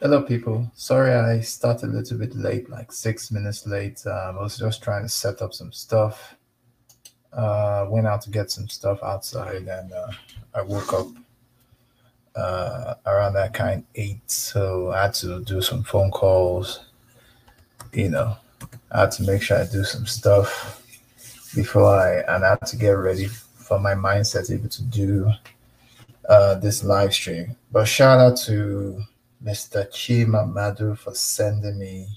Hello, people. Sorry I started a little bit late, like six minutes late. Um, I was just trying to set up some stuff. Uh, went out to get some stuff outside, and uh, I woke up uh, around that kind eight, so I had to do some phone calls. You know, I had to make sure I do some stuff before I, and I had to get ready for my mindset able to do uh, this live stream. But shout out to Mr. Chima Madu for sending me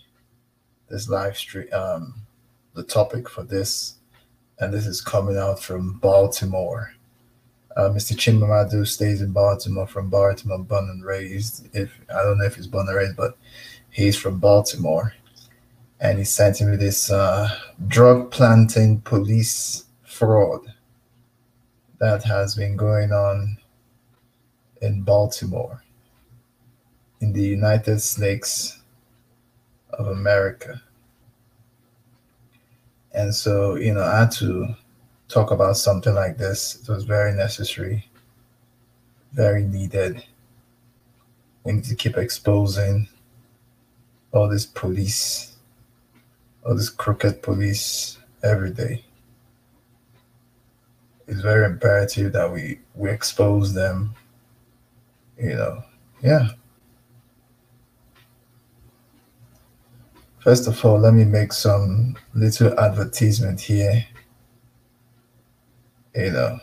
this live stream, um, the topic for this, and this is coming out from Baltimore. Uh, Mr. Chimamadu stays in Baltimore, from Baltimore, born and raised. If I don't know if he's born and raised, but he's from Baltimore, and he sent me this uh, drug planting police fraud that has been going on in Baltimore in the United States of America. And so, you know, I had to talk about something like this. It was very necessary, very needed. We need to keep exposing all this police, all this crooked police every day. It's very imperative that we, we expose them, you know. Yeah. First of all, let me make some little advertisement here. You know,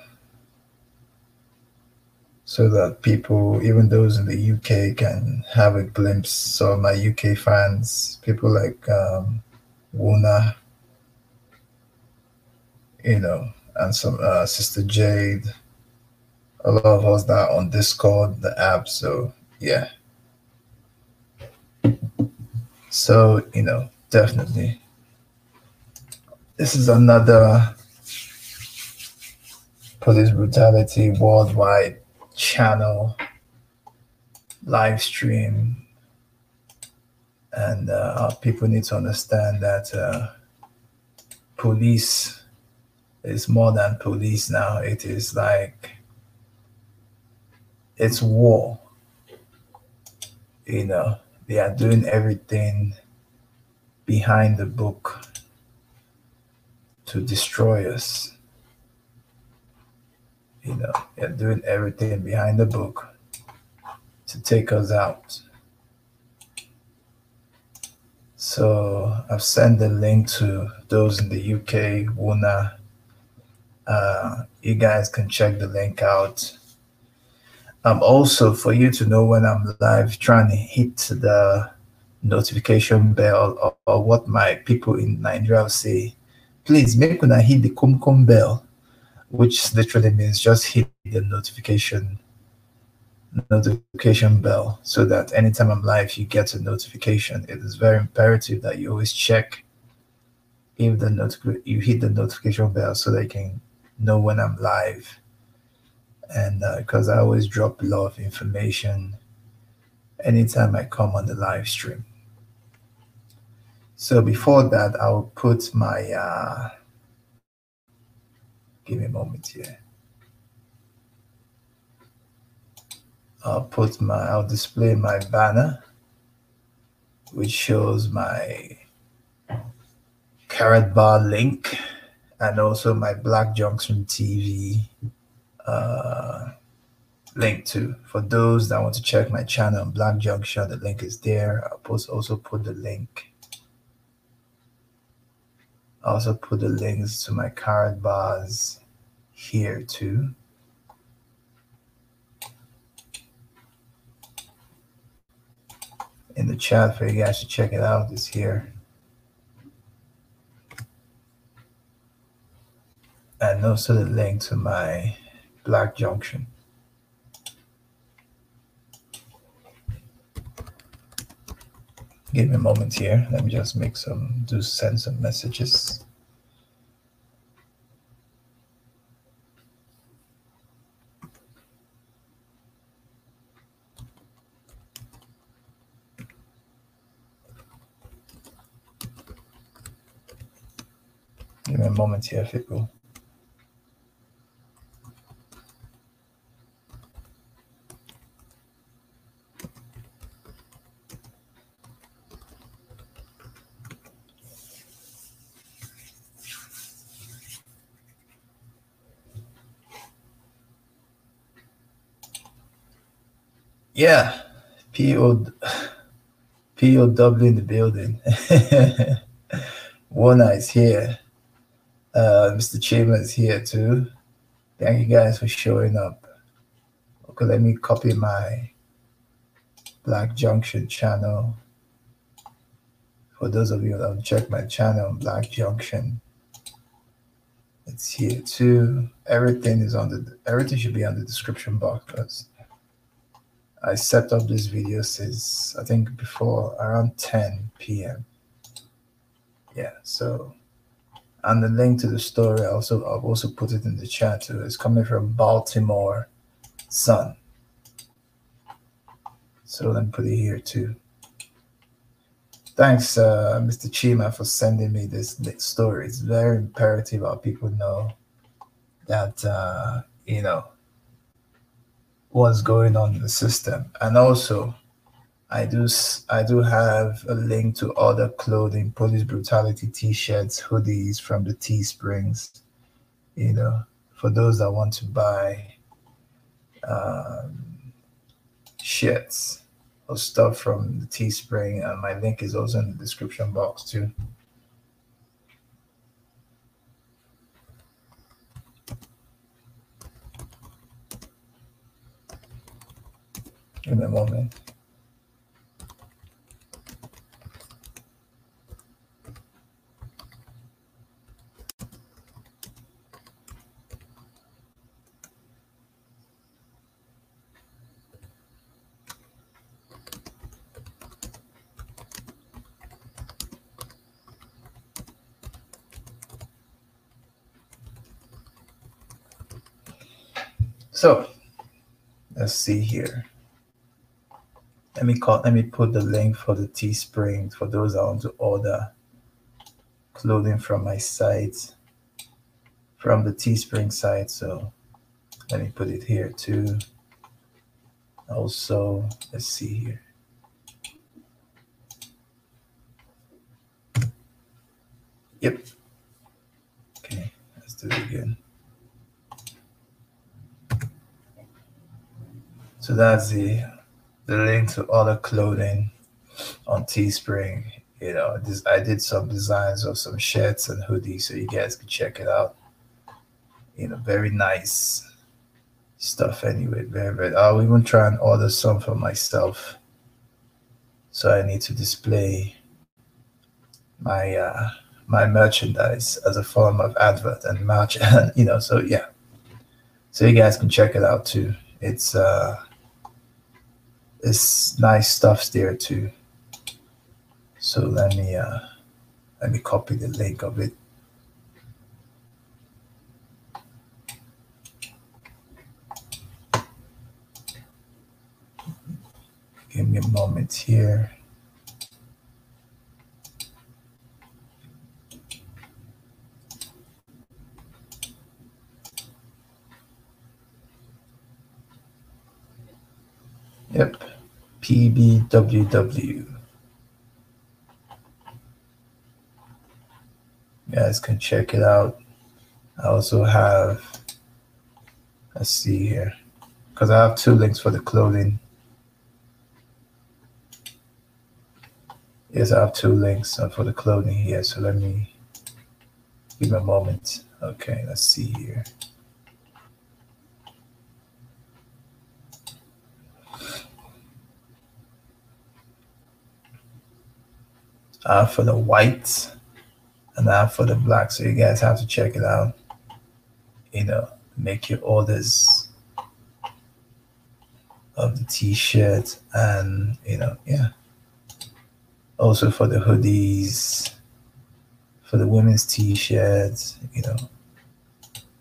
so that people, even those in the UK, can have a glimpse. So my UK fans, people like um, Wuna, you know, and some uh, Sister Jade, a lot of us that are on Discord, the app. So yeah. So, you know, definitely. This is another police brutality worldwide channel live stream. And uh, people need to understand that uh, police is more than police now. It is like, it's war. You know, they are doing everything behind the book to destroy us. You know, they're doing everything behind the book to take us out. So I've sent the link to those in the UK, Wuna. Uh, you guys can check the link out um, also for you to know when I'm live, trying to hit the notification bell or, or what my people in Nigeria say, please make when I hit the kum kum bell, which literally means just hit the notification notification bell so that anytime I'm live, you get a notification. It is very imperative that you always check if the notif- you hit the notification bell so that you can know when I'm live and because uh, I always drop a lot of information anytime I come on the live stream. So before that, I'll put my, uh, give me a moment here. I'll put my, I'll display my banner, which shows my carrot bar link and also my Black Junction TV uh, link to. For those that want to check my channel on Black Junction, the link is there. I'll post, also put the link. I also put the links to my card bars here too. In the chat for you guys to check it out is here. And also the link to my Black Junction. Give me a moment here. Let me just make some, do send some messages. Give me a moment here, people. Yeah, PO, POW in the building. Warner is here. Uh, Mr. Chamberlain is here too. Thank you guys for showing up. Okay, let me copy my Black Junction channel. For those of you that checked my channel, Black Junction, it's here too. Everything is on the everything should be on the description box I set up this video since I think before around 10 p.m. Yeah, so and the link to the story I also I've also put it in the chat too. It's coming from Baltimore Sun. So let me put it here too. Thanks, uh, Mr. Chima, for sending me this, story. It's very imperative that people know that uh, you know what's going on in the system. And also, I do I do have a link to other clothing, police brutality T-shirts, hoodies from the Teesprings. You know, for those that want to buy um, shirts or stuff from the Teespring, and my link is also in the description box too. In a moment. So let's see here. Let me call, let me put the link for the Teespring for those that want to order clothing from my site, from the Teespring site. So let me put it here too. Also, let's see here. Yep. Okay, let's do it again. So that's the the link to other clothing on Teespring. You know, this, I did some designs of some shirts and hoodies, so you guys can check it out. You know, very nice stuff. Anyway, very very. I'll even try and order some for myself. So I need to display my uh, my merchandise as a form of advert and. And you know, so yeah. So you guys can check it out too. It's uh it's nice stuff there too. So let me uh, let me copy the link of it. Give me a moment here. Yep, PBWW. You guys can check it out. I also have, let's see here, because I have two links for the clothing. Yes, I have two links uh, for the clothing here. So let me give me a moment. Okay, let's see here. Uh, for the white and I for the black. So you guys have to check it out. You know, make your orders of the t-shirt and you know, yeah. Also for the hoodies, for the women's t-shirts, you know,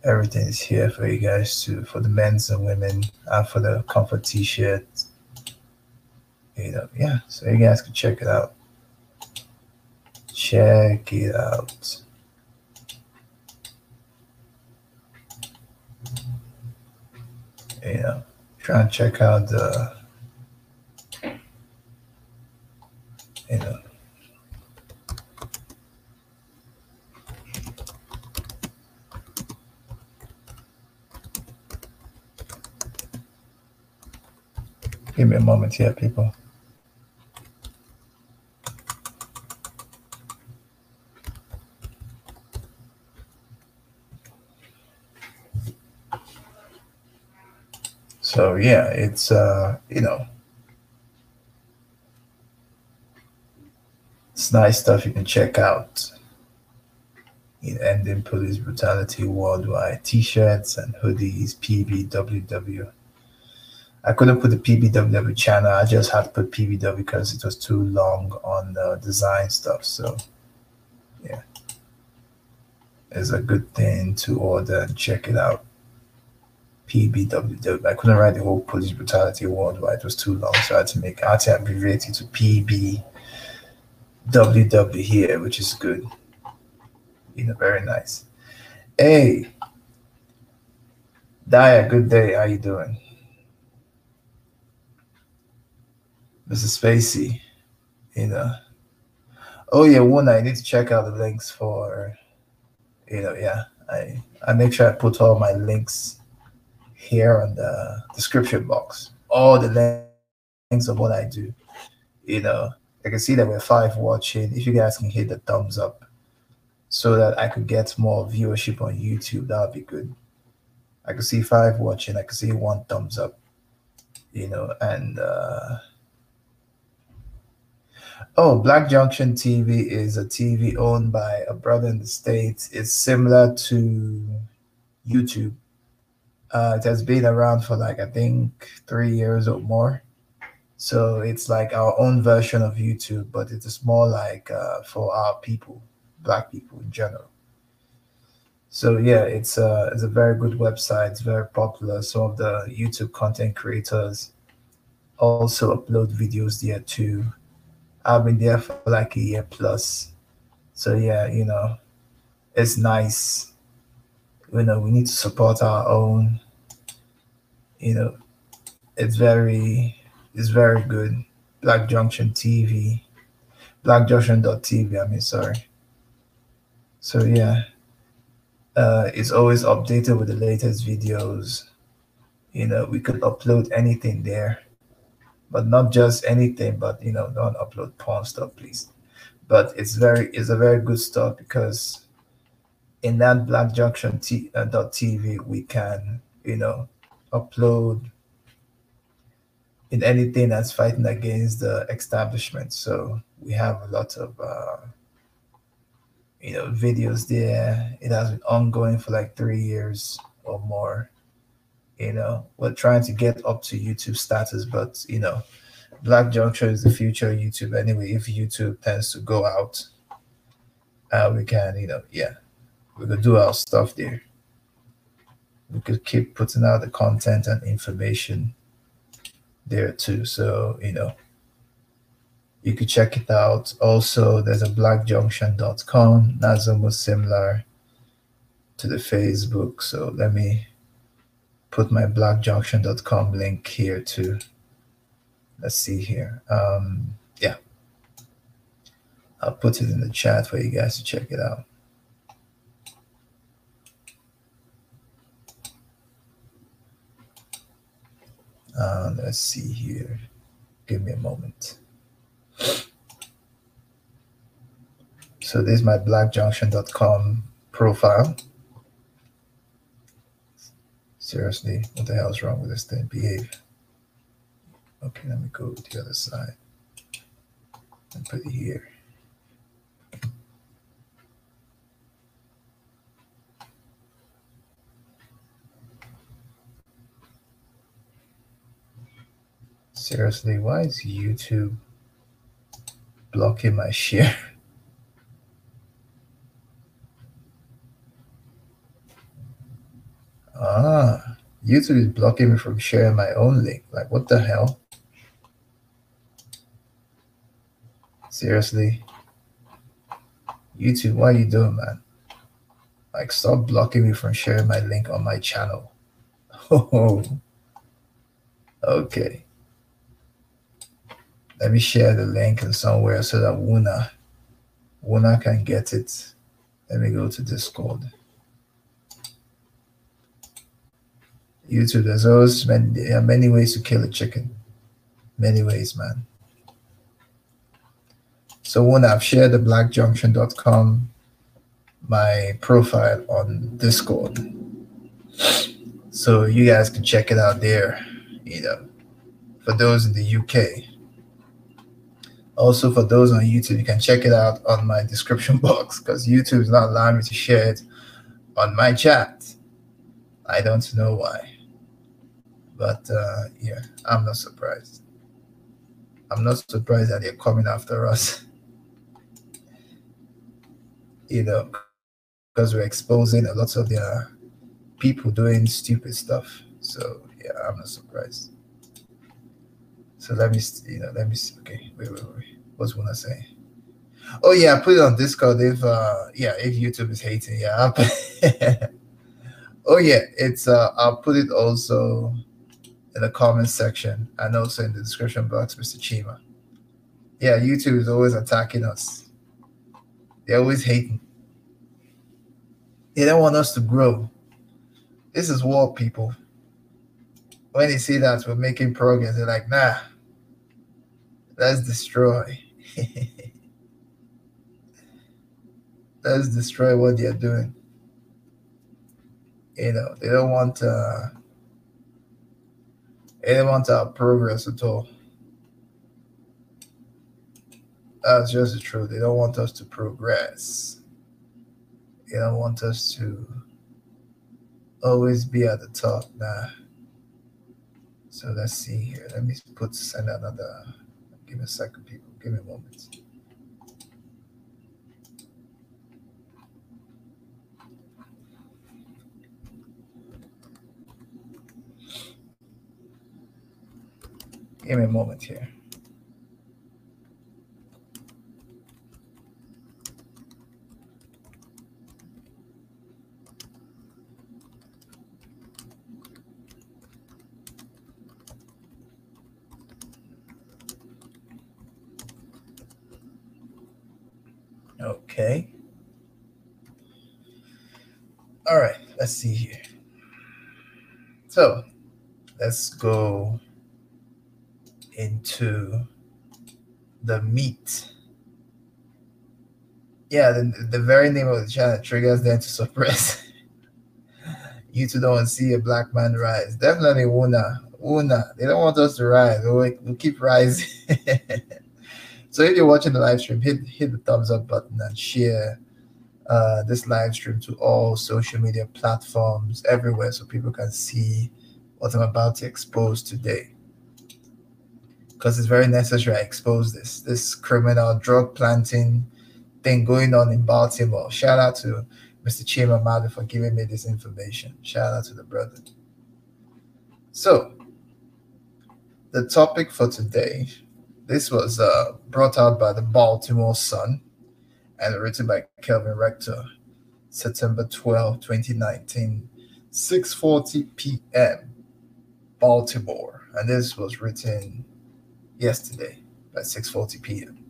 everything is here for you guys too. For the men's and women, and for the comfort t-shirt. You know, yeah. So you guys can check it out. Check it out. Yeah, try and check out the, you know, Give me a moment here, people. So yeah, it's uh, you know, it's nice stuff you can check out. In ending police brutality worldwide, t-shirts and hoodies, PBWW. I couldn't put the PBWW channel. I just had to put PBW because it was too long on the design stuff. So yeah, it's a good thing to order and check it out. PBWW. I couldn't write the whole police brutality worldwide. It was too long, so I had to make I had to abbreviate it to PBWW here, which is good. You know, very nice. Hey, Daya, good day. How you doing? Mrs. Spacey, you know. Oh yeah, one I need to check out the links for you know, yeah. I I make sure I put all my links here on the description box all the links of what I do. You know, I can see that we're five watching. If you guys can hit the thumbs up so that I could get more viewership on YouTube, that would be good. I can see five watching. I can see one thumbs up. You know, and uh, oh, Black Junction TV is a TV owned by a brother in the states. It's similar to YouTube uh, it has been around for like I think three years or more. So it's like our own version of YouTube, but it is more like uh, for our people, black people in general. So yeah, it's a it's a very good website. It's very popular. Some of the YouTube content creators also upload videos there too. I've been there for like a year plus. So yeah, you know, it's nice you know we need to support our own you know it's very it's very good. Black junction tv black junction.tv i mean sorry. So yeah. Uh, it's always updated with the latest videos. You know we could upload anything there. But not just anything but you know don't upload porn stuff please. But it's very it's a very good stuff because in that black junction t, uh, .tv we can you know upload in anything that's fighting against the establishment. So we have a lot of uh, you know videos there. It has been ongoing for like three years or more. You know we're trying to get up to youtube status but you know black junction is the future of youtube anyway. If youtube tends to go out uh, we can you know yeah we could do our stuff there. We could keep putting out the content and information there too. So, you know, you could check it out. Also, there's a blackjunction.com. That's almost similar to the Facebook. So let me put my blackjunction.com link here too. Let's see here. Um, yeah. I'll put it in the chat for you guys to check it out. Uh, let's see here. Give me a moment. So this is my blackjunction.com profile. Seriously, what the hell is wrong with this thing? Behave. Okay, let me go to the other side and put it here. Seriously, why is YouTube blocking my share? Ah, YouTube is blocking me from sharing my own link. Like, what the hell? Seriously? YouTube, what are you doing, man? Like, stop blocking me from sharing my link on my channel. Oh, okay. Let me share the link in somewhere so that Wuna, Wuna can get it. Let me go to Discord. YouTube, there's always many, there are many ways to kill a chicken. Many ways, man. So when I've shared the blackjunction.com, my profile on Discord. So you guys can check it out there, you know, for those in the UK. Also, for those on YouTube, you can check it out on my description box because YouTube is not allowing me to share it on my chat. I don't know why. But uh, yeah, I'm not surprised. I'm not surprised that they're coming after us. you know, because we're exposing a lot of their people doing stupid stuff. So yeah, I'm not surprised. So let me, you know, let me see. Okay, wait, wait, wait. What's one I say? Oh yeah, put it on Discord. If uh, yeah, if YouTube is hating, yeah. oh yeah, it's uh, I'll put it also in the comment section and also in the description box, Mr. Chima. Yeah, YouTube is always attacking us. They're always hating. They don't want us to grow. This is war, people. When they see that we're making progress, they're like, nah, let's destroy. let's destroy what they're doing. You know, they don't want uh they don't want our progress at all. That's just the truth. They don't want us to progress. They don't want us to always be at the top. Nah. So let's see here. Let me put send another. Give me a second, people. Give me a moment. Give me a moment here. Okay. All right, let's see here. So let's go into the meat. Yeah, the, the very name of the channel triggers them to suppress. you two don't see a black man rise. Definitely Wuna. Wuna. They don't want us to rise. We'll, we'll keep rising. so if you're watching the live stream, hit hit the thumbs up button and share uh, this live stream to all social media platforms everywhere so people can see what I'm about to expose today because it's very necessary I expose this this criminal drug planting thing going on in Baltimore. Shout out to Mr. Chima Madu for giving me this information. Shout out to the brother. So, the topic for today, this was uh, brought out by the Baltimore Sun and written by Kevin Rector, September 12, 2019, 6:40 p.m. Baltimore, and this was written yesterday at 6:40 p.m.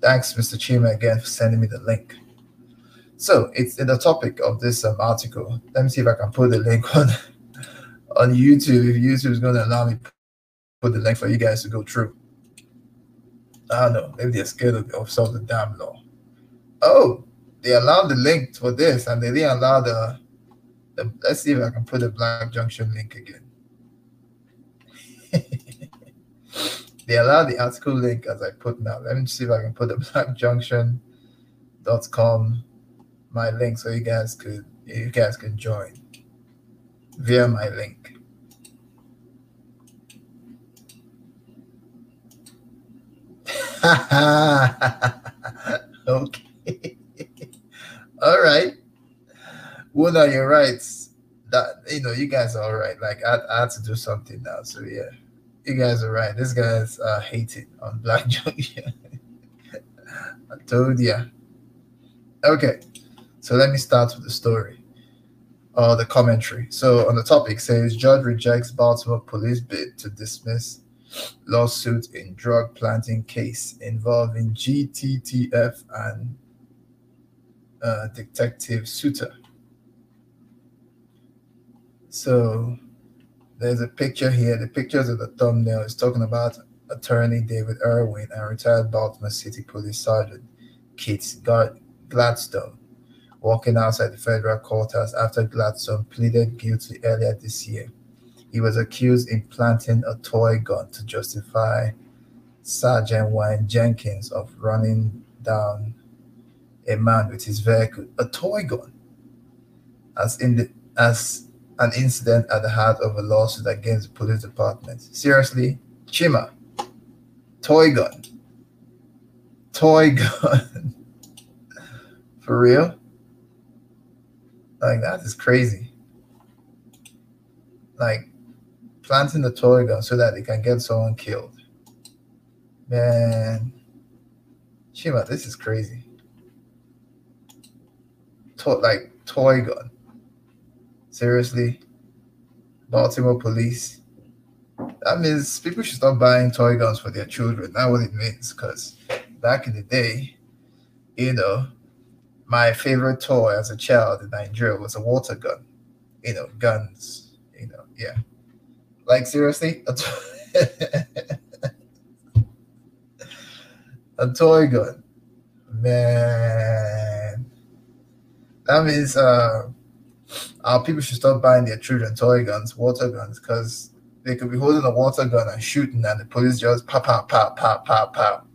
Thanks, Mr. Chima, again for sending me the link. So it's in the topic of this um, article. Let me see if I can put the link on on YouTube if YouTube is going to allow me put the link for you guys to go through. I don't know. Maybe they're scared of, of some of the damn law. Oh, they allowed the link for this, and they didn't allow the, the. Let's see if I can put the Black Junction link again. they allowed the article link as I put now. Let me see if I can put the blackjunction.com my link so you guys could you guys can join via my link. okay. all right. Well, are you're right. That you know, you guys are all right. Like I, I had to do something now. So yeah, you guys are right. This guy's uh hating on Black Junction. I told you. Okay. So let me start with the story or the commentary. So on the topic says judge rejects Baltimore police bid to dismiss lawsuit in drug planting case involving GTTF and uh, Detective Suiter. So there's a picture here. The pictures of the thumbnail is talking about attorney David Irwin and retired Baltimore City Police Sergeant Keith Gladstone walking outside the federal courthouse after Gladstone pleaded guilty earlier this year he was accused in planting a toy gun to justify Sergeant Wayne Jenkins of running down a man with his vehicle, a toy gun, as in the, as an incident at the heart of a lawsuit against the police department. Seriously, Chima, toy gun, toy gun, for real? Like that is crazy. Like planting the toy gun so that they can get someone killed. Man, Chima, this is crazy. To- like toy gun. Seriously, Baltimore police. That means people should stop buying toy guns for their children. That's what it means. Because back in the day, you know, my favorite toy as a child in Nigeria was a water gun. You know, guns. You know, yeah. Like seriously, a, to- a toy gun, man. That means uh, our people should stop buying their children toy guns, water guns, because they could be holding a water gun and shooting, and the police just pop, pop, pop, pop, pop, pop.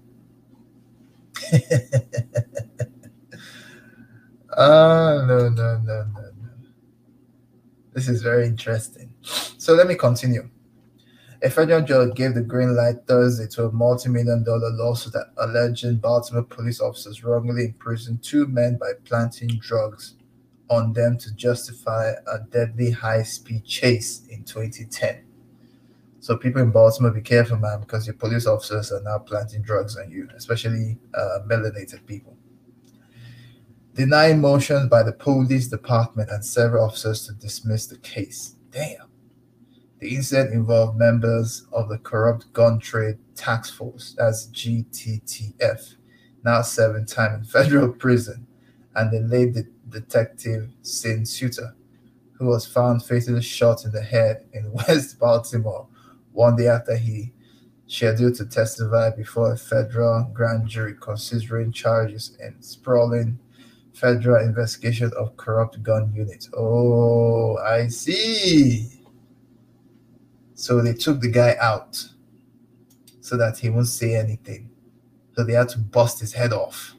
oh no, no, no, no, no. This is very interesting. So let me continue. A federal judge gave the green light Thursday to a multi-million dollar lawsuit that alleging Baltimore police officers wrongly imprisoned two men by planting drugs on them to justify a deadly high-speed chase in 2010. So people in Baltimore, be careful, man, because your police officers are now planting drugs on you, especially uh, melanated people. Denying motions by the police department and several officers to dismiss the case. Damn. The incident involved members of the Corrupt Gun Trace Task Force, that's GTTF, now serving time in federal prison, and the late de- detective Sean Suiter, who was found fatally shot in the head in West Baltimore one day after he scheduled to testify before a federal grand jury considering charges in sprawling federal investigation of corrupt gun units. Oh, I see. So they took the guy out so that he won't say anything. So they had to bust his head off.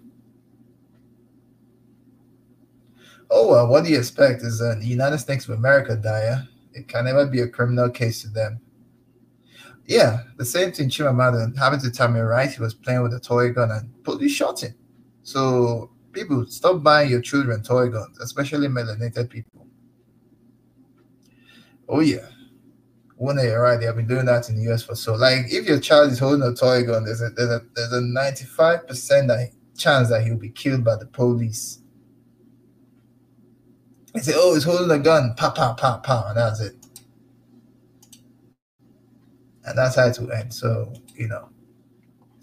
Oh well, what do you expect? Is uh, the United States of America, Daya? It can never be a criminal case to them. Yeah, the same thing Chimamanda happened to Tamir Rice. He was playing with a toy gun and police shot him. So people, stop buying your children toy guns, especially melanated people. Oh yeah. One day, right? They have been doing that in the US for so. Like, if your child is holding a toy gun, there's a there's a there's a ninety five percent chance that he'll be killed by the police. They say, "Oh, he's holding a gun, pop, pop, pop, pop," and that's it. And that's how it will end. So, you know,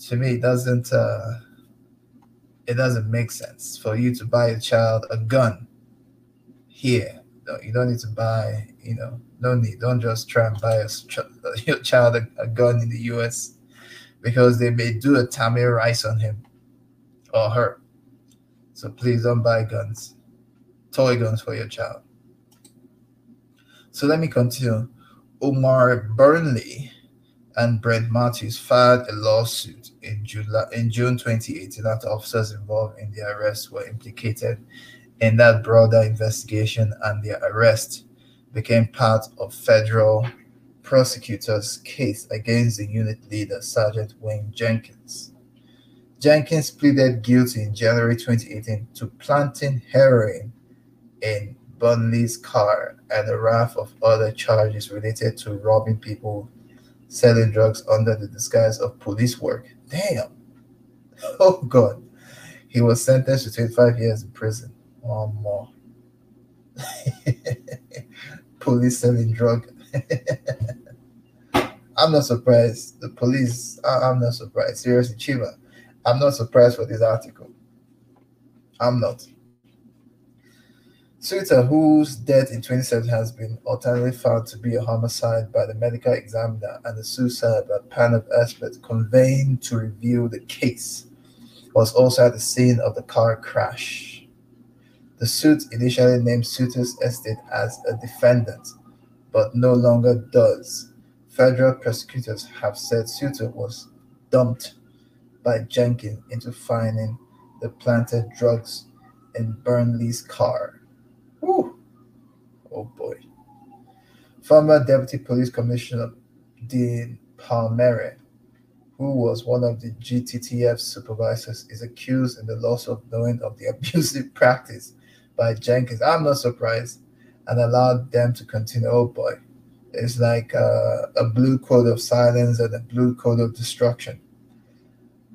to me, it doesn't uh, it doesn't make sense for you to buy a child a gun here. You don't need to buy, you know, No need. Don't just try and buy a, your child a, a gun in the US because they may do a Tamir rice on him or her. So please don't buy guns, toy guns for your child. So let me continue. Omar Burnley and Brett Matthews filed a lawsuit in July in June 2018 after officers involved in the arrest were implicated in that broader investigation and their arrest became part of federal prosecutors' case against the unit leader, Sergeant Wayne Jenkins. Jenkins pleaded guilty in January 2018 to planting heroin in Burnley's car and a raft of other charges related to robbing people, selling drugs under the disguise of police work. Damn. Oh, God. He was sentenced to 25 years in prison. One more. police selling drug. I'm not surprised. The police, I, am not surprised. Seriously, Chiva, I'm not surprised for this article. I'm not. Suiter, whose death in 2017 has been alternately found to be a homicide by the medical examiner and a suicide by a panel of experts convened to review the case, was also at the scene of the car crash. The suit initially named Suiter's estate as a defendant, but no longer does. Federal prosecutors have said Suitor was dumped by Jenkins into finding the planted drugs in Burnley's car. Whew. Oh boy. Former Deputy Police Commissioner Dean Palmere, who was one of the GTTF supervisors, is accused in the lawsuit of knowing of the abusive practice by Jenkins. I'm not surprised and allowed them to continue. Oh boy, it's like a, a blue code of silence and a blue code of destruction.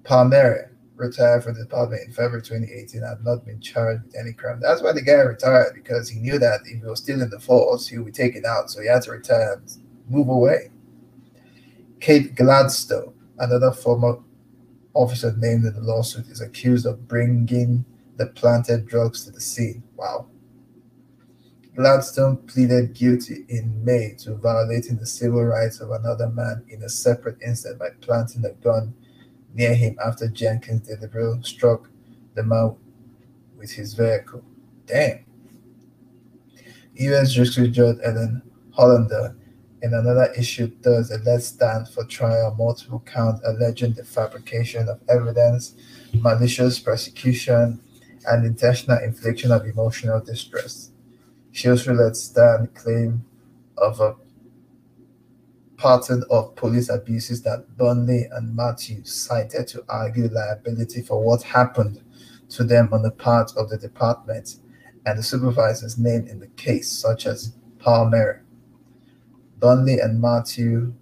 Palmere retired from the department in February 2018 had not been charged with any crime. That's why the guy retired because he knew that if he was still in the force, he would be taken out. So he had to retire and move away. Kate Gladstone, another former officer named in the lawsuit, is accused of bringing the planted drugs to the scene. Wow. Gladstone pleaded guilty in May to violating the civil rights of another man in a separate incident by planting a gun near him after Jenkins deliberately struck the man with his vehicle. Damn. U.S. District Judge Ellen Hollander in another issue Thursday let stand for trial multiple counts alleging the fabrication of evidence, malicious prosecution, and intentional infliction of emotional distress. She also let stand claim of a pattern of police abuses that Burnley and Matthews cited to argue liability for what happened to them on the part of the department and the supervisors named in the case, such as Palmer. Burnley and Matthew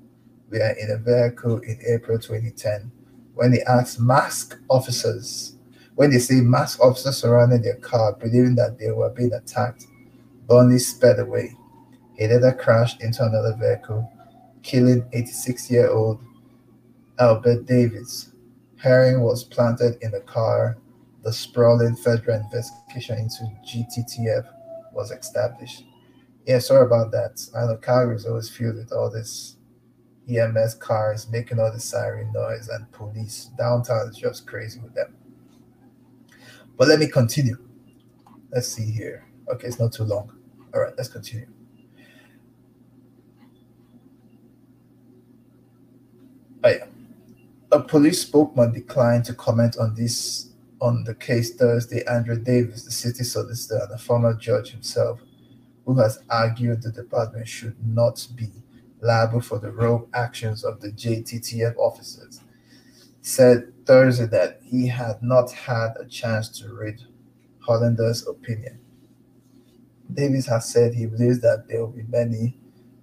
were in a vehicle in April 2010 when they asked masked officers when they see masked officers surrounding their car, believing that they were being attacked, Burnley sped away. He later crashed into another vehicle, killing 86 year old Albert Davis. Heroin was planted in the car. The sprawling federal investigation into GTTF was established. Yeah, sorry about that. I know Calgary is always filled with all this EMS cars making all the siren noise and police. Downtown is just crazy with them. But let me continue. Let's see here. Okay, it's not too long. All right, let's continue. Oh, yeah. A police spokesman declined to comment on this on the case Thursday. Andre Davis, the city solicitor and a former judge himself, who has argued the department should not be liable for the rogue actions of the GTTF officers, said Thursday that he had not had a chance to read Hollander's opinion. Davis has said he believes that there will be many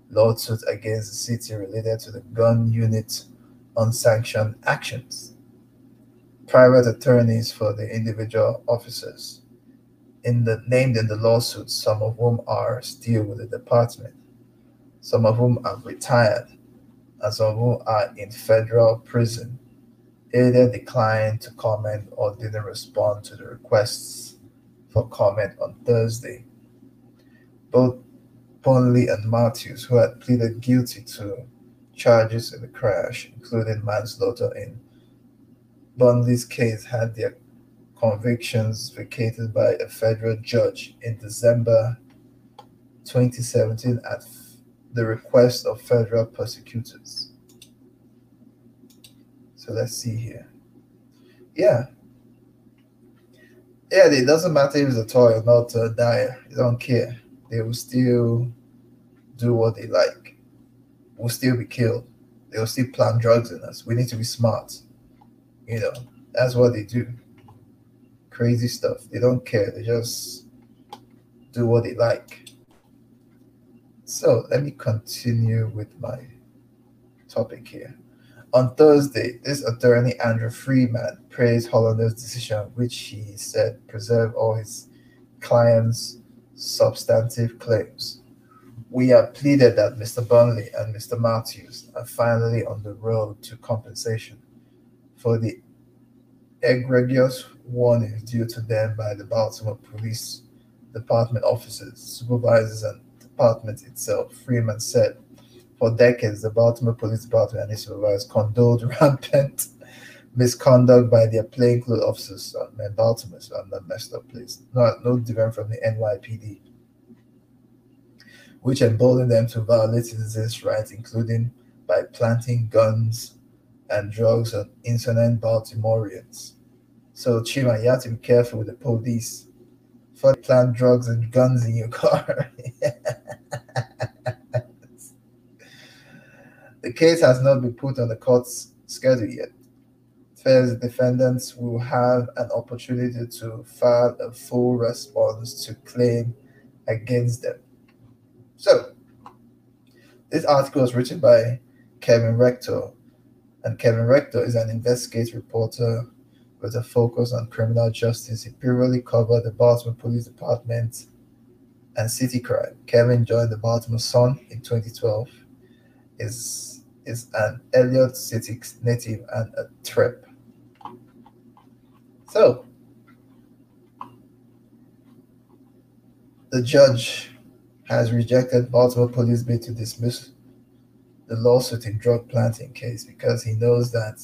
lawsuits against the city related to the gun unit unsanctioned actions. Private attorneys for the individual officers in the named in the lawsuits, some of whom are still with the department, some of whom have retired, and some of whom are in federal prison either declined to comment or didn't respond to the requests for comment on Thursday. Both Burnley and Matthews, who had pleaded guilty to charges in the crash, including manslaughter in Burnley's case, had their convictions vacated by a federal judge in December 2017 at the request of federal prosecutors. So let's see here. Yeah. Yeah, it doesn't matter if it's a toy or not a die. They don't care. They will still do what they like. We'll still be killed. They will still plant drugs in us. We need to be smart. You know, that's what they do crazy stuff. They don't care. They just do what they like. So let me continue with my topic here. On Thursday, this attorney Andrew Freeman praised Hollander's decision, which he said preserved all his clients' substantive claims. We have pleaded that Mr. Burnley and Mr. Matthews are finally on the road to compensation for the egregious warnings due to them by the Baltimore Police Department officers, supervisors, and department itself. Freeman said, for decades, the Baltimore Police Department and its supervisors condoned rampant misconduct by their plainclothes officers. Uh, man, Baltimore's a messed up place, not no different from the NYPD, which emboldened them to violate citizens' rights, including by planting guns and drugs on insolent Baltimoreans. So, Chima, you have to be careful with the police. For plant drugs and guns in your car. The case has not been put on the court's schedule yet. First, defendants will have an opportunity to file a full response to claim against them. So, this article was written by Kevin Rector and Kevin Rector is an investigative reporter with a focus on criminal justice. He previously covered the Baltimore Police Department and city crime. Kevin joined the Baltimore Sun in 2012. Is is an Ellicott City native and a trip. So the judge has rejected Baltimore police bid to dismiss the lawsuit in drug planting case because he knows that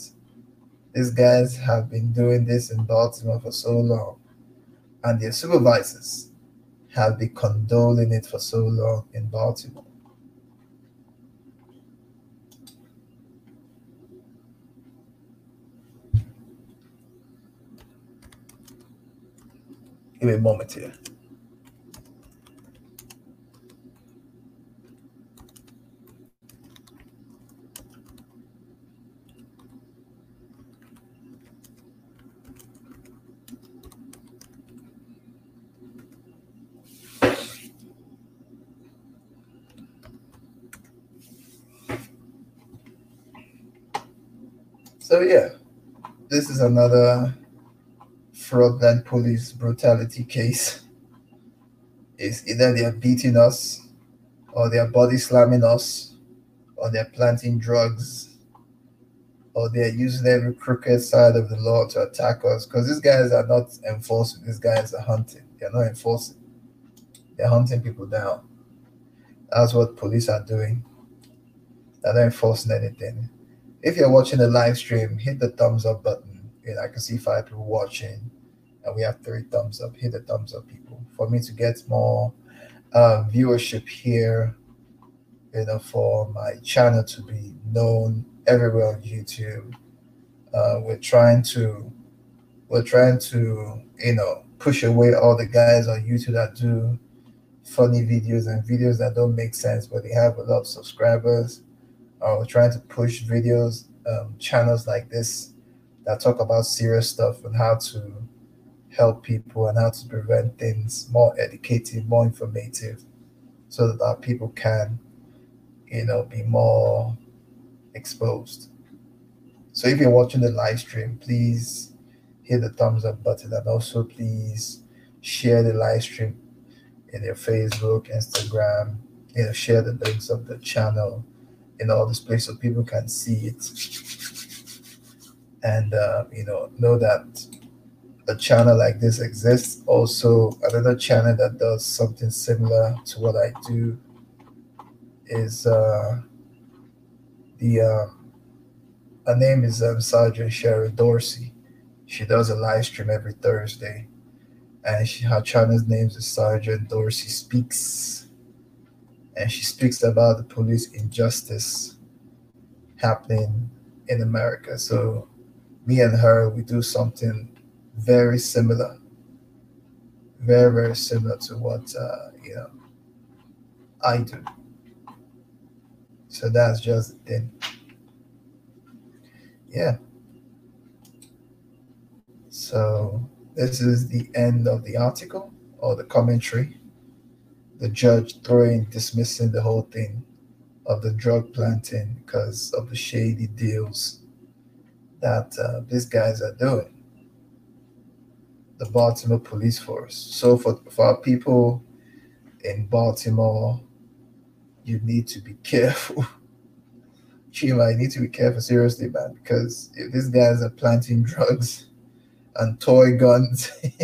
these guys have been doing this in Baltimore for so long, and their supervisors have been condoling it for so long in Baltimore. Give me a moment here. So yeah, this is another fraudulent police brutality case. Is either they are beating us, or they are body slamming us, or they're planting drugs, or they're using every crooked side of the law to attack us. Because these guys are not enforcing; these guys are hunting. They're not enforcing. They're hunting people down. That's what police are doing. They're not enforcing anything if you're watching the live stream, hit the thumbs up button. And I can see five people watching, and we have three thumbs up. Hit the thumbs up, people, for me to get more uh, viewership here. You know, for my channel to be known everywhere on YouTube. Uh, we're trying to, we're trying to, you know, push away all the guys on YouTube that do funny videos and videos that don't make sense, but they have a lot of subscribers are trying to push videos, um, channels like this that talk about serious stuff and how to help people and how to prevent things more educative, more informative, so that our people can, you know, be more exposed. So if you're watching the live stream, please hit the thumbs up button and also please share the live stream in your Facebook, Instagram, you know, share the links of the channel in all this place so people can see it and uh, you know know that a channel like this exists also another channel that does something similar to what i do is uh, the uh, her name is um, Sergeant Cheryl Dorsey. She does a live stream every Thursday, and she her channel's name is Sergeant Dorsey Speaks, and she speaks about the police injustice happening in America. So, me and her, we do something very similar, very very similar to what uh, you know I do. So that's just thing. Yeah. So this is the end of the article or the commentary. The judge throwing, dismissing the whole thing of the drug planting because of the shady deals that uh, these guys are doing. The Baltimore police force. So for, for our people in Baltimore, you need to be careful. Chima, you need to be careful seriously, man, because if these guys are planting drugs and toy guns,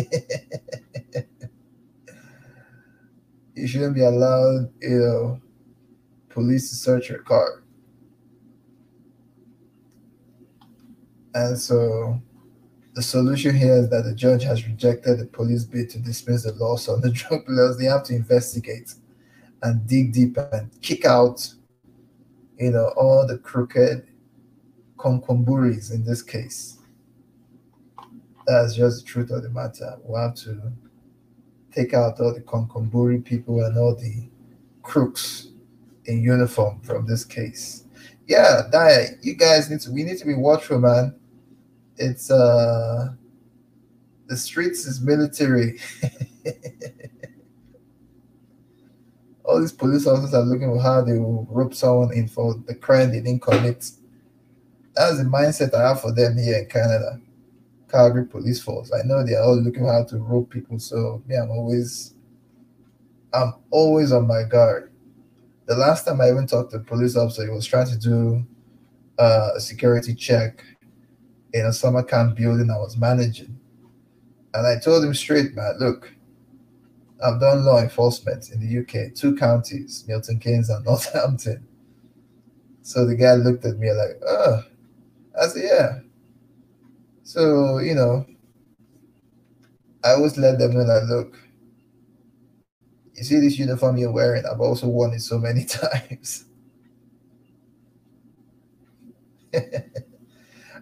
you shouldn't be allowed, you know, police to search your car. And so the solution here is that the judge has rejected the police bid to dismiss the lawsuit on the drug dealers. They have to investigate and dig deep and kick out, you know, all the crooked concomburies in this case. That's just the truth of the matter. We have to take out all the concomburi people and all the crooks in uniform from this case. Yeah, Daya, you guys need to we need to be watchful, man. It's uh the streets is military. all these police officers are looking for how they will rope someone in for the crime they didn't commit. That's the mindset I have for them here in Canada. Calgary Police Force. I know they are all looking how to rope people. So yeah, I'm always I'm always on my guard. The last time I even talked to a police officer, he was trying to do uh, a security check in a summer camp building I was managing. And I told him straight, man, look, I've done law enforcement in the UK, two counties, Milton Keynes and Northampton. So the guy looked at me like, oh, I said, yeah. So, you know, I always let them know that, look, you see this uniform you're wearing, I've also worn it so many times.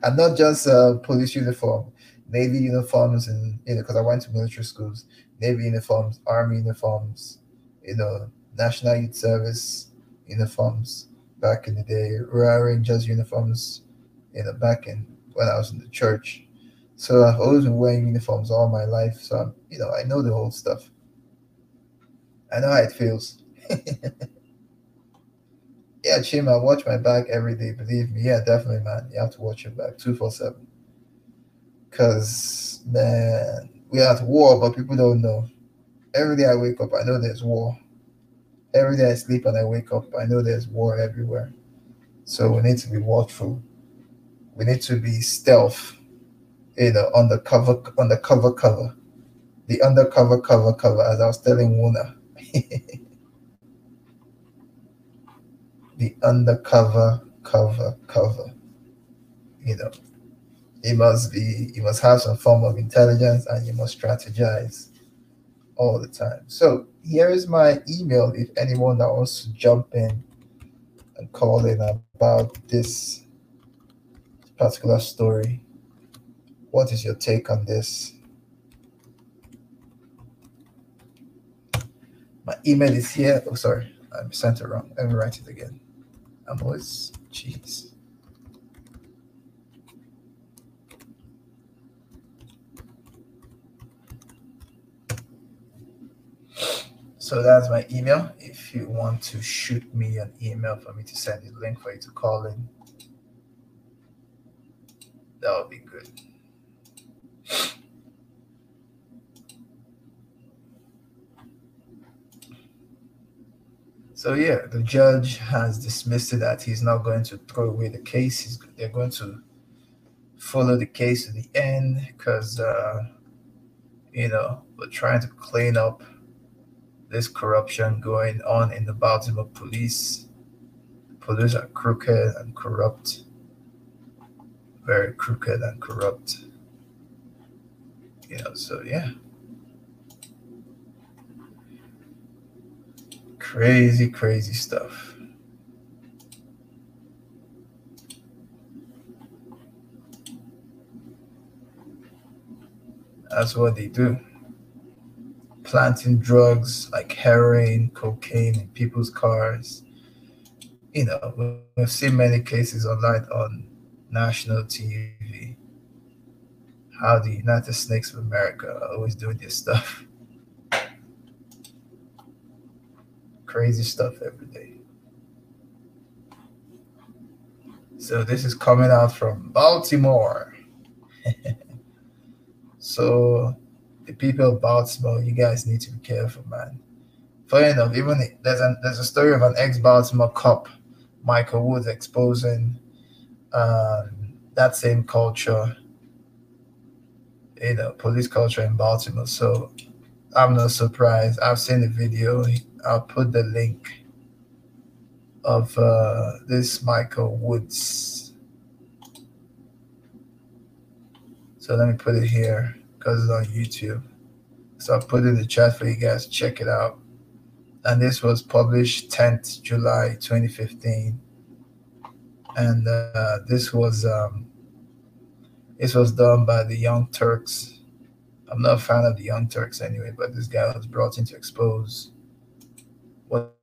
and not just a police uniform, navy uniforms, and you know, because I went to military schools, navy uniforms, army uniforms, you know, national youth service uniforms back in the day, Royal Rangers uniforms, you know, back in when I was in the church. So I've always been wearing uniforms all my life. So I'm, you know, I know the whole stuff. I know how it feels. yeah, Chima, I watch my back every day. Believe me. Yeah, definitely, man. You have to watch your back 247. Because, man, we are at war, but people don't know. Every day I wake up, I know there's war. Every day I sleep and I wake up, I know there's war everywhere. So we need to be watchful. We need to be stealth, you know, undercover, undercover cover. The undercover cover cover, as I was telling Wuna. the undercover cover cover. You know, it must be you must have some form of intelligence and you must strategize all the time. So here is my email if anyone that wants to jump in and call in about this particular story. What is your take on this? My email is here. Oh, sorry, I sent it wrong. Let me write it again. I'm always, jeez. So that's my email. If you want to shoot me an email for me to send a link for you to call in, that would be good. So yeah, the judge has dismissed it that he's not going to throw away the case. He's, they're going to follow the case to the end because uh, you know we're trying to clean up this corruption going on in the Baltimore police. police are crooked and corrupt. Very crooked and corrupt. You know, so yeah. Crazy, crazy stuff. That's what they do. Planting drugs like heroin, cocaine in people's cars. You know, we've seen many cases online on national TV. How the United Snakes of America are always doing this stuff. Crazy stuff every day. So this is coming out from Baltimore. So the people of Baltimore, you guys need to be careful, man. Funny enough, even there's a there's a story of an ex-Baltimore cop, Michael Woods, exposing um, that same culture, you know, police culture in Baltimore. So I'm not surprised. I've seen the video. I'll put the link of uh, this Michael Woods. So let me put it here because it's on YouTube. So I'll put it in the chat for you guys. Check it out. And this was published 10th July 2015. And uh, this was um, this was done by the Young Turks. I'm not a fan of the Young Turks anyway, but this guy was brought in to expose what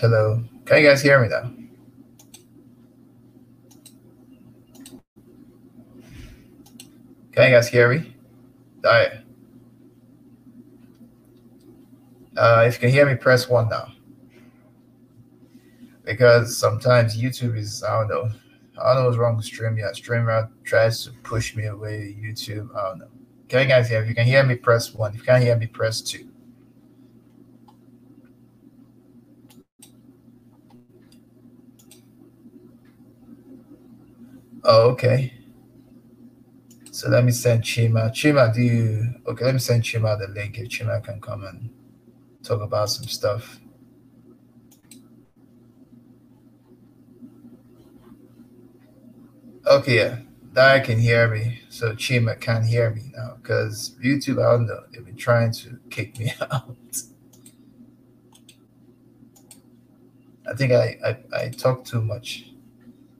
Hello. Can you guys hear me though? Can you guys hear me? All right. Uh, if you can hear me, press one now. Because sometimes YouTube is, I don't know. I don't know what's wrong with StreamYard. StreamYard tries to push me away. YouTube, I don't know. Can you guys hear me? If you can hear me, press one. If you can't hear me, press two. Oh, okay. So let me send Chima. Chima, do you okay? Let me send Chima the link if Chima can come and talk about some stuff. Okay, yeah, that can hear me. So Chima can't hear me now because YouTube, I don't know, they've been trying to kick me out. I think I I, I talk too much.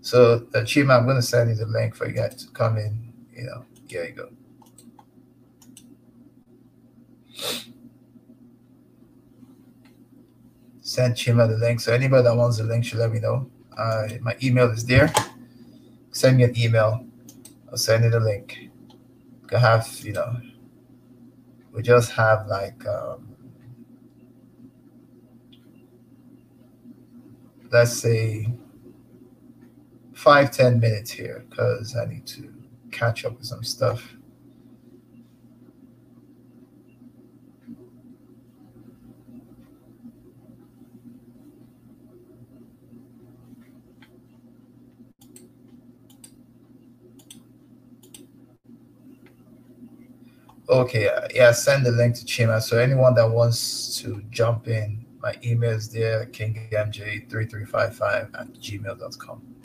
So uh, Chima, I'm gonna send you the link for you guys to come in. You know, here you go. Send Chima the link. So anybody that wants the link should let me know. Uh, my email is there. Send me an email. I'll send you the link. You can have, you know, we just have like um, let's say five ten minutes here because I need to catch up with some stuff. Okay, uh, yeah, send the link to Chima. So anyone that wants to jump in, my email is there, kingmj3355 at gmail.com.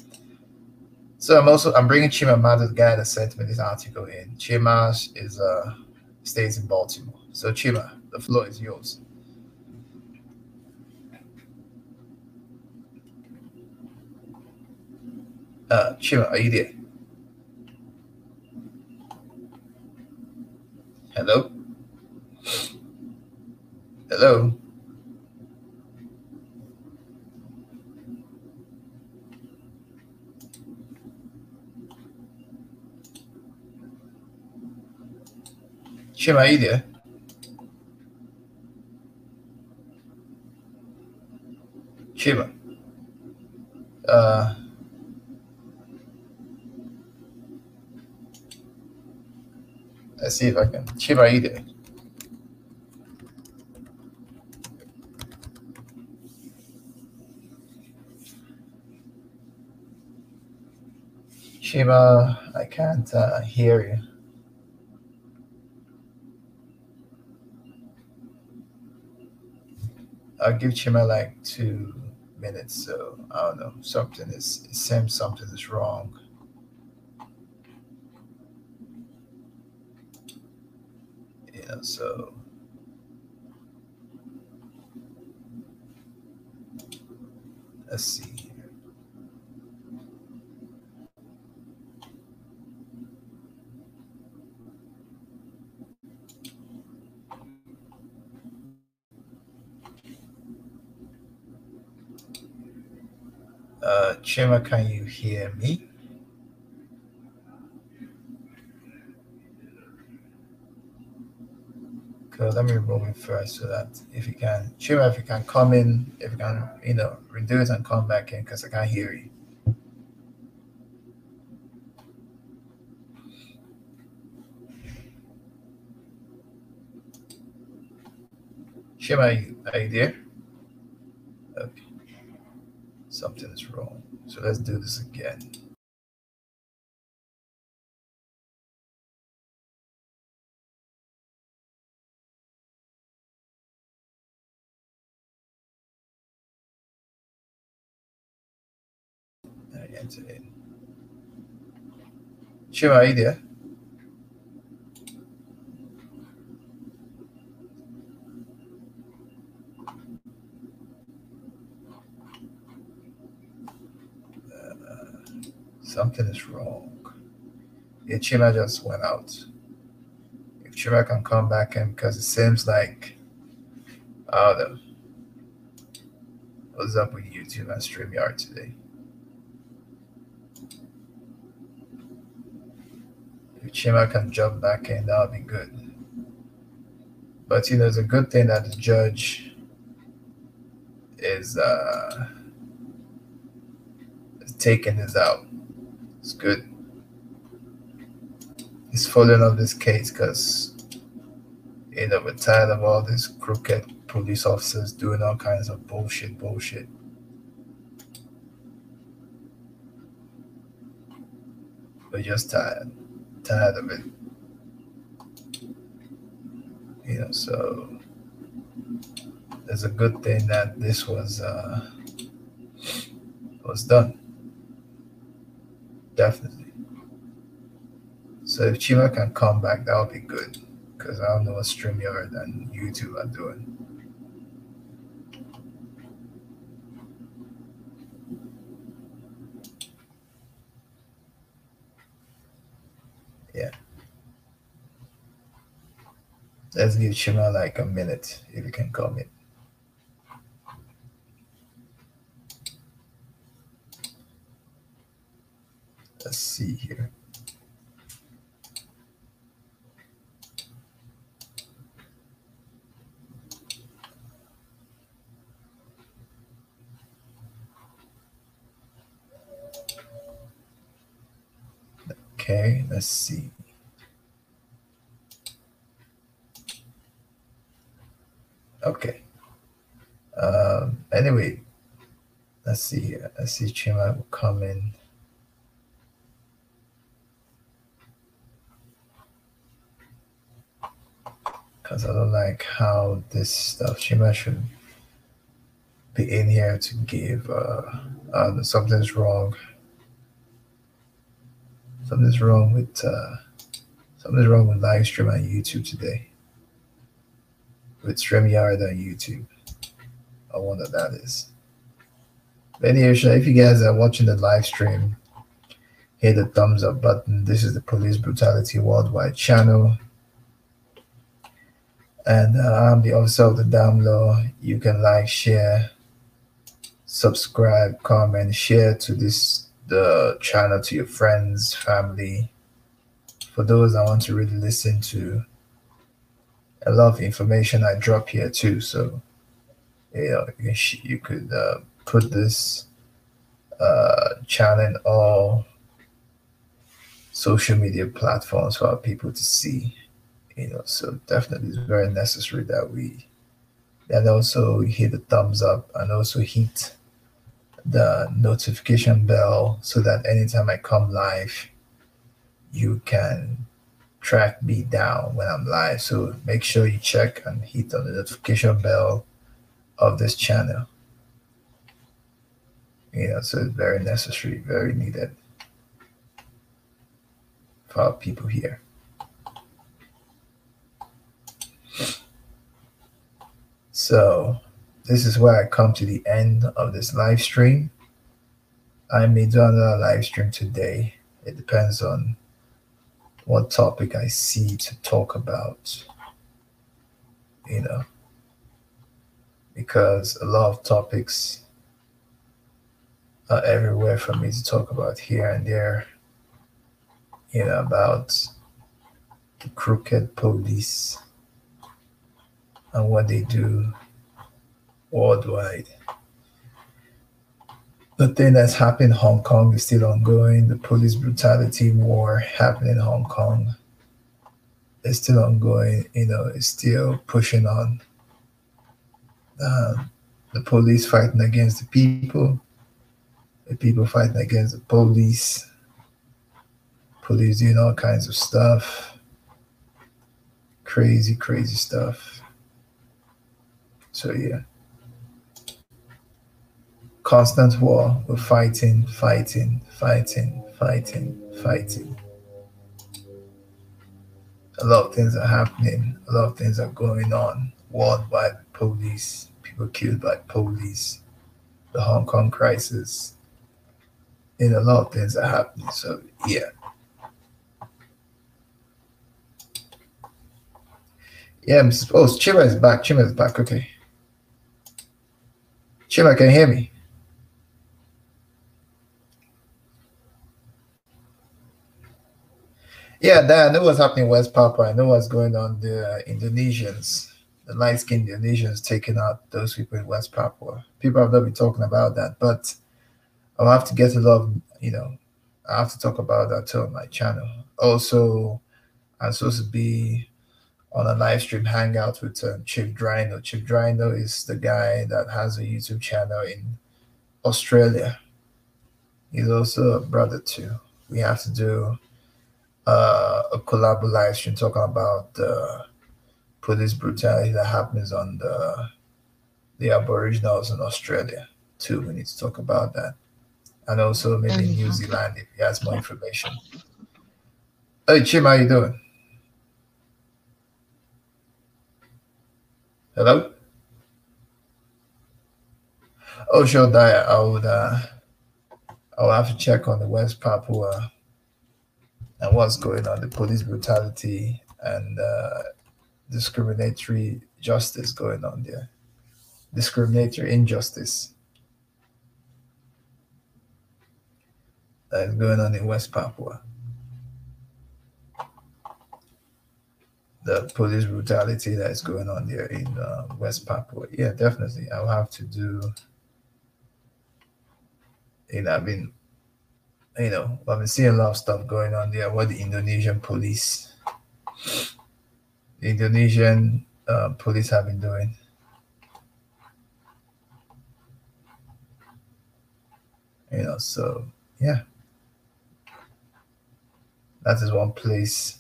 So I'm also I'm bringing Chima the guy that sent me this article in. Chima is uh stays in Baltimore. So Chima, the floor is yours. Uh, Chima, are you there? Hello? Hello? Chima, are you there? Chima. Uh, let's see if I can. Chima, are you I can't uh, hear you. I'll give Chima like two minutes. So I don't know. Something is it seems something is wrong. Yeah, so let's see Uh, can you hear me? Okay, let me remove it first so that if you can, Chima, if you can come in, if you can, you know, redo it and come back in because I can't hear you. Chima, are you, are you there? Okay. Something is wrong. So let's do this again. I enter in. Chima, are you there? something is wrong. Yeah, Chima just went out. If Chima can come back in, because it seems like, I don't know. What's up with YouTube and StreamYard today? If Chima can jump back in, that would be good. But you know, it's a good thing that the judge is uh is taking this out. It's good. He's following up this case because you know we're tired of all these crooked police officers doing all kinds of bullshit, bullshit. We're just tired, tired of it. You know, so it's a good thing that this was uh, was done. Definitely. So if Chima can come back, that would be good. Because I don't know what StreamYard and YouTube are doing. Yeah. Let's give Chima like a minute if you can come in. Let's see here. Okay, let's see. Okay. Um, anyway, let's see. Let's see Chima will come in. Because I don't like how this stuff, Chima should be in here to give uh, uh something's wrong. Something's wrong with uh, something's wrong with live stream on YouTube today. With StreamYard on YouTube. I wonder that is. But anyway, if you guys are watching the live stream, hit the thumbs up button. This is the Police Brutality Worldwide channel. And uh, I'm the officer of the damn law. You can like, share, subscribe, comment, share to this the channel to your friends, family. For those that want to really listen to a lot of information I drop here too. So you know you, you could uh, put this uh, channel in all social media platforms for our people to see you know so definitely it's very necessary that we and also hit the thumbs up and also hit the notification bell so that anytime i come live you can track me down when i'm live. So make sure you check and hit on the notification bell of this channel. You know so it's very necessary very needed for our people here. So this is where I come to the end of this live stream. I may do another live stream today. It depends on what topic I see to talk about. You know, because a lot of topics are everywhere for me to talk about here and there. You know, about the crooked police and what they do worldwide. The thing that's happened in Hong Kong is still ongoing. The police brutality war happening in Hong Kong is still ongoing. You know, it's still pushing on. Um, the police fighting against the people, the people fighting against the police, police doing all kinds of stuff, crazy, crazy stuff. So yeah. Constant war. We're fighting, fighting, fighting, fighting, fighting. A lot of things are happening. A lot of things are going on worldwide. Police, people killed by police, the Hong Kong crisis. And a lot of things are happening. So yeah. Yeah, I'm, oh, Chima is back. Chima is back. Okay. Chima, can you hear me? Yeah, that I know what's happening in West Papua. I know what's going on. The Indonesians, the light skinned Indonesians taking out those people in West Papua. People have not been talking about that, but I'll have to get a lot of, you know, I have to talk about that too on my channel. Also, I'm supposed to be on a live stream hangout with um, Chief Drino. Chief Drino is the guy that has a YouTube channel in Australia. He's also a brother too. We have to do uh, a collab live stream talking about the police brutality that happens on the the Aboriginals in Australia too. We need to talk about that, and also maybe. New Zealand if he has more information. Hey Chim, how you doing? Hello? Oh, sure, Daya. I would, uh, I will have to check on the West Papua and what's going on, the police brutality and uh, discriminatory justice going on there, discriminatory injustice that is going on in West Papua. the police brutality that is going on there in uh, West Papua. Yeah, definitely. I'll have to do. You know, I've been, you know, I've been seeing a lot of stuff going on there. What the Indonesian police, the Indonesian uh, police have been doing. You know, so yeah, that is one place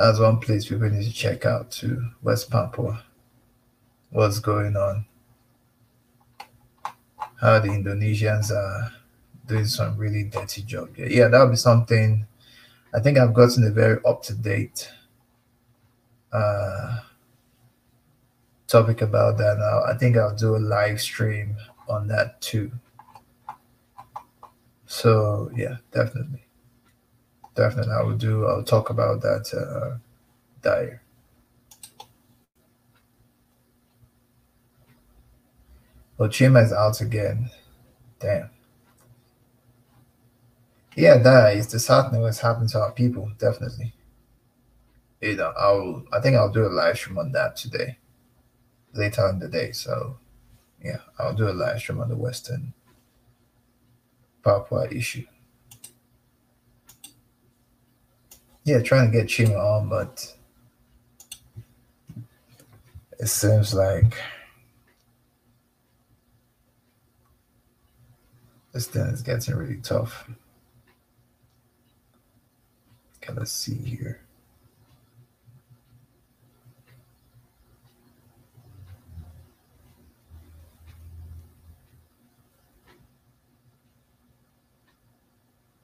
That's one place people need to check out to West Papua. What's going on? How the Indonesians are doing some really dirty job. Yeah, yeah that would be something. I think I've gotten a very up to date uh, topic about that now. I think I'll do a live stream on that too. So yeah, definitely definitely I will do. I'll talk about that uh. Well, Chima is out again. Damn. Yeah, that is disheartening what's happened to our people, definitely. You know, I'll I think I'll do a live stream on that today. Later in the day. So yeah, I'll do a live stream on the Western Papua issue. yeah, trying to get Chima on, but it seems like this thing is getting really tough. Okay, let's see here.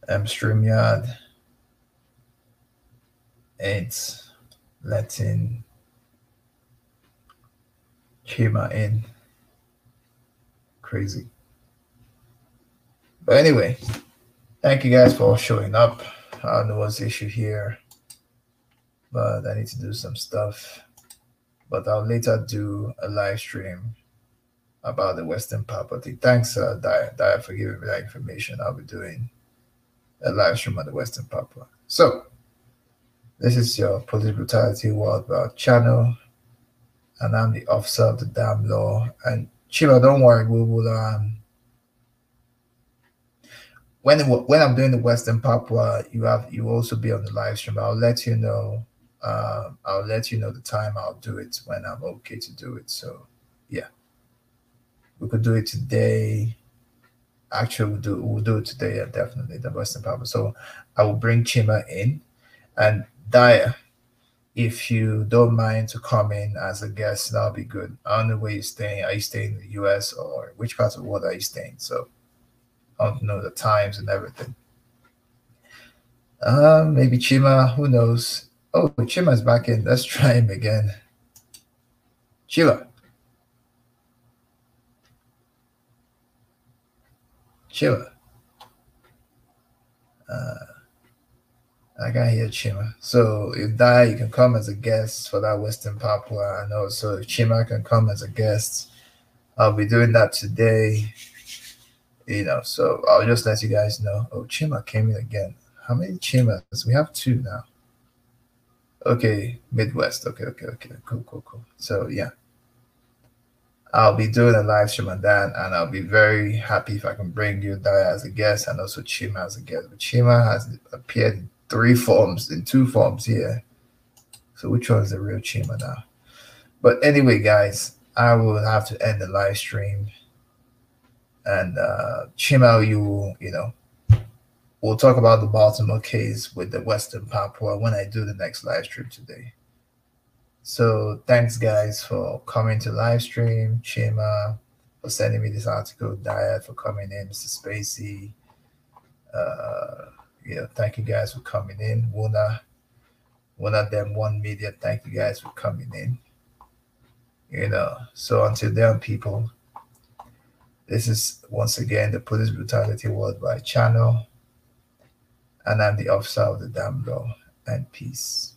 M StreamYard it's letting Chima in. Crazy. But anyway, thank you guys for showing up. I don't know what's the issue here, but I need to do some stuff. But I'll later do a live stream about the Western Papua. Thanks, uh, Dia, for giving me that information. I'll be doing a live stream on the Western Papua. So, this is your Police Brutality Worldwide channel, and I'm the officer of the damn law. And Chiba, don't worry, we will. Um, when when I'm doing the Western Papua, you have you also be on the live stream. I'll let you know. Uh, I'll let you know the time I'll do it when I'm okay to do it. So, yeah, we could do it today. Actually, we'll do we'll do it today. Yeah, definitely the Western Papua. So, I will bring Chima in, and Daya, if you don't mind to come in as a guest, that'll be good. I don't know where you're staying. Are you staying in the US or which part of the world are you staying? So I don't know the times and everything. Uh, maybe Chima, who knows? Oh, Chima's back in. Let's try him again. Chima. Chima. Uh, I can hear Chima. So if Dai, you can come as a guest for that Western Papua. And also if Chima can come as a guest, I'll be doing that today. You know, so I'll just let you guys know. Oh, Chima came in again. How many Chimas? We have two now. Okay, Midwest. Okay, okay, okay. Cool, cool, cool. So yeah. I'll be doing a live stream on that, and I'll be very happy if I can bring you Daya as a guest and also Chima as a guest. But Chima has appeared in three forms, in two forms here. So which one is the real Chima now? But anyway, guys, I will have to end the live stream. And uh Chima, you you know, we'll talk about the Baltimore case with the Western Papua when I do the next live stream today. So thanks guys for coming to live stream, Chima for sending me this article, Diet for coming in, Mr. Spacey. Uh yeah, thank you guys for coming in. Wuna, one of them one media, thank you guys for coming in. You know, so until then, people, this is once again the Police Brutality Worldwide channel, and I'm the officer of the damn law and peace.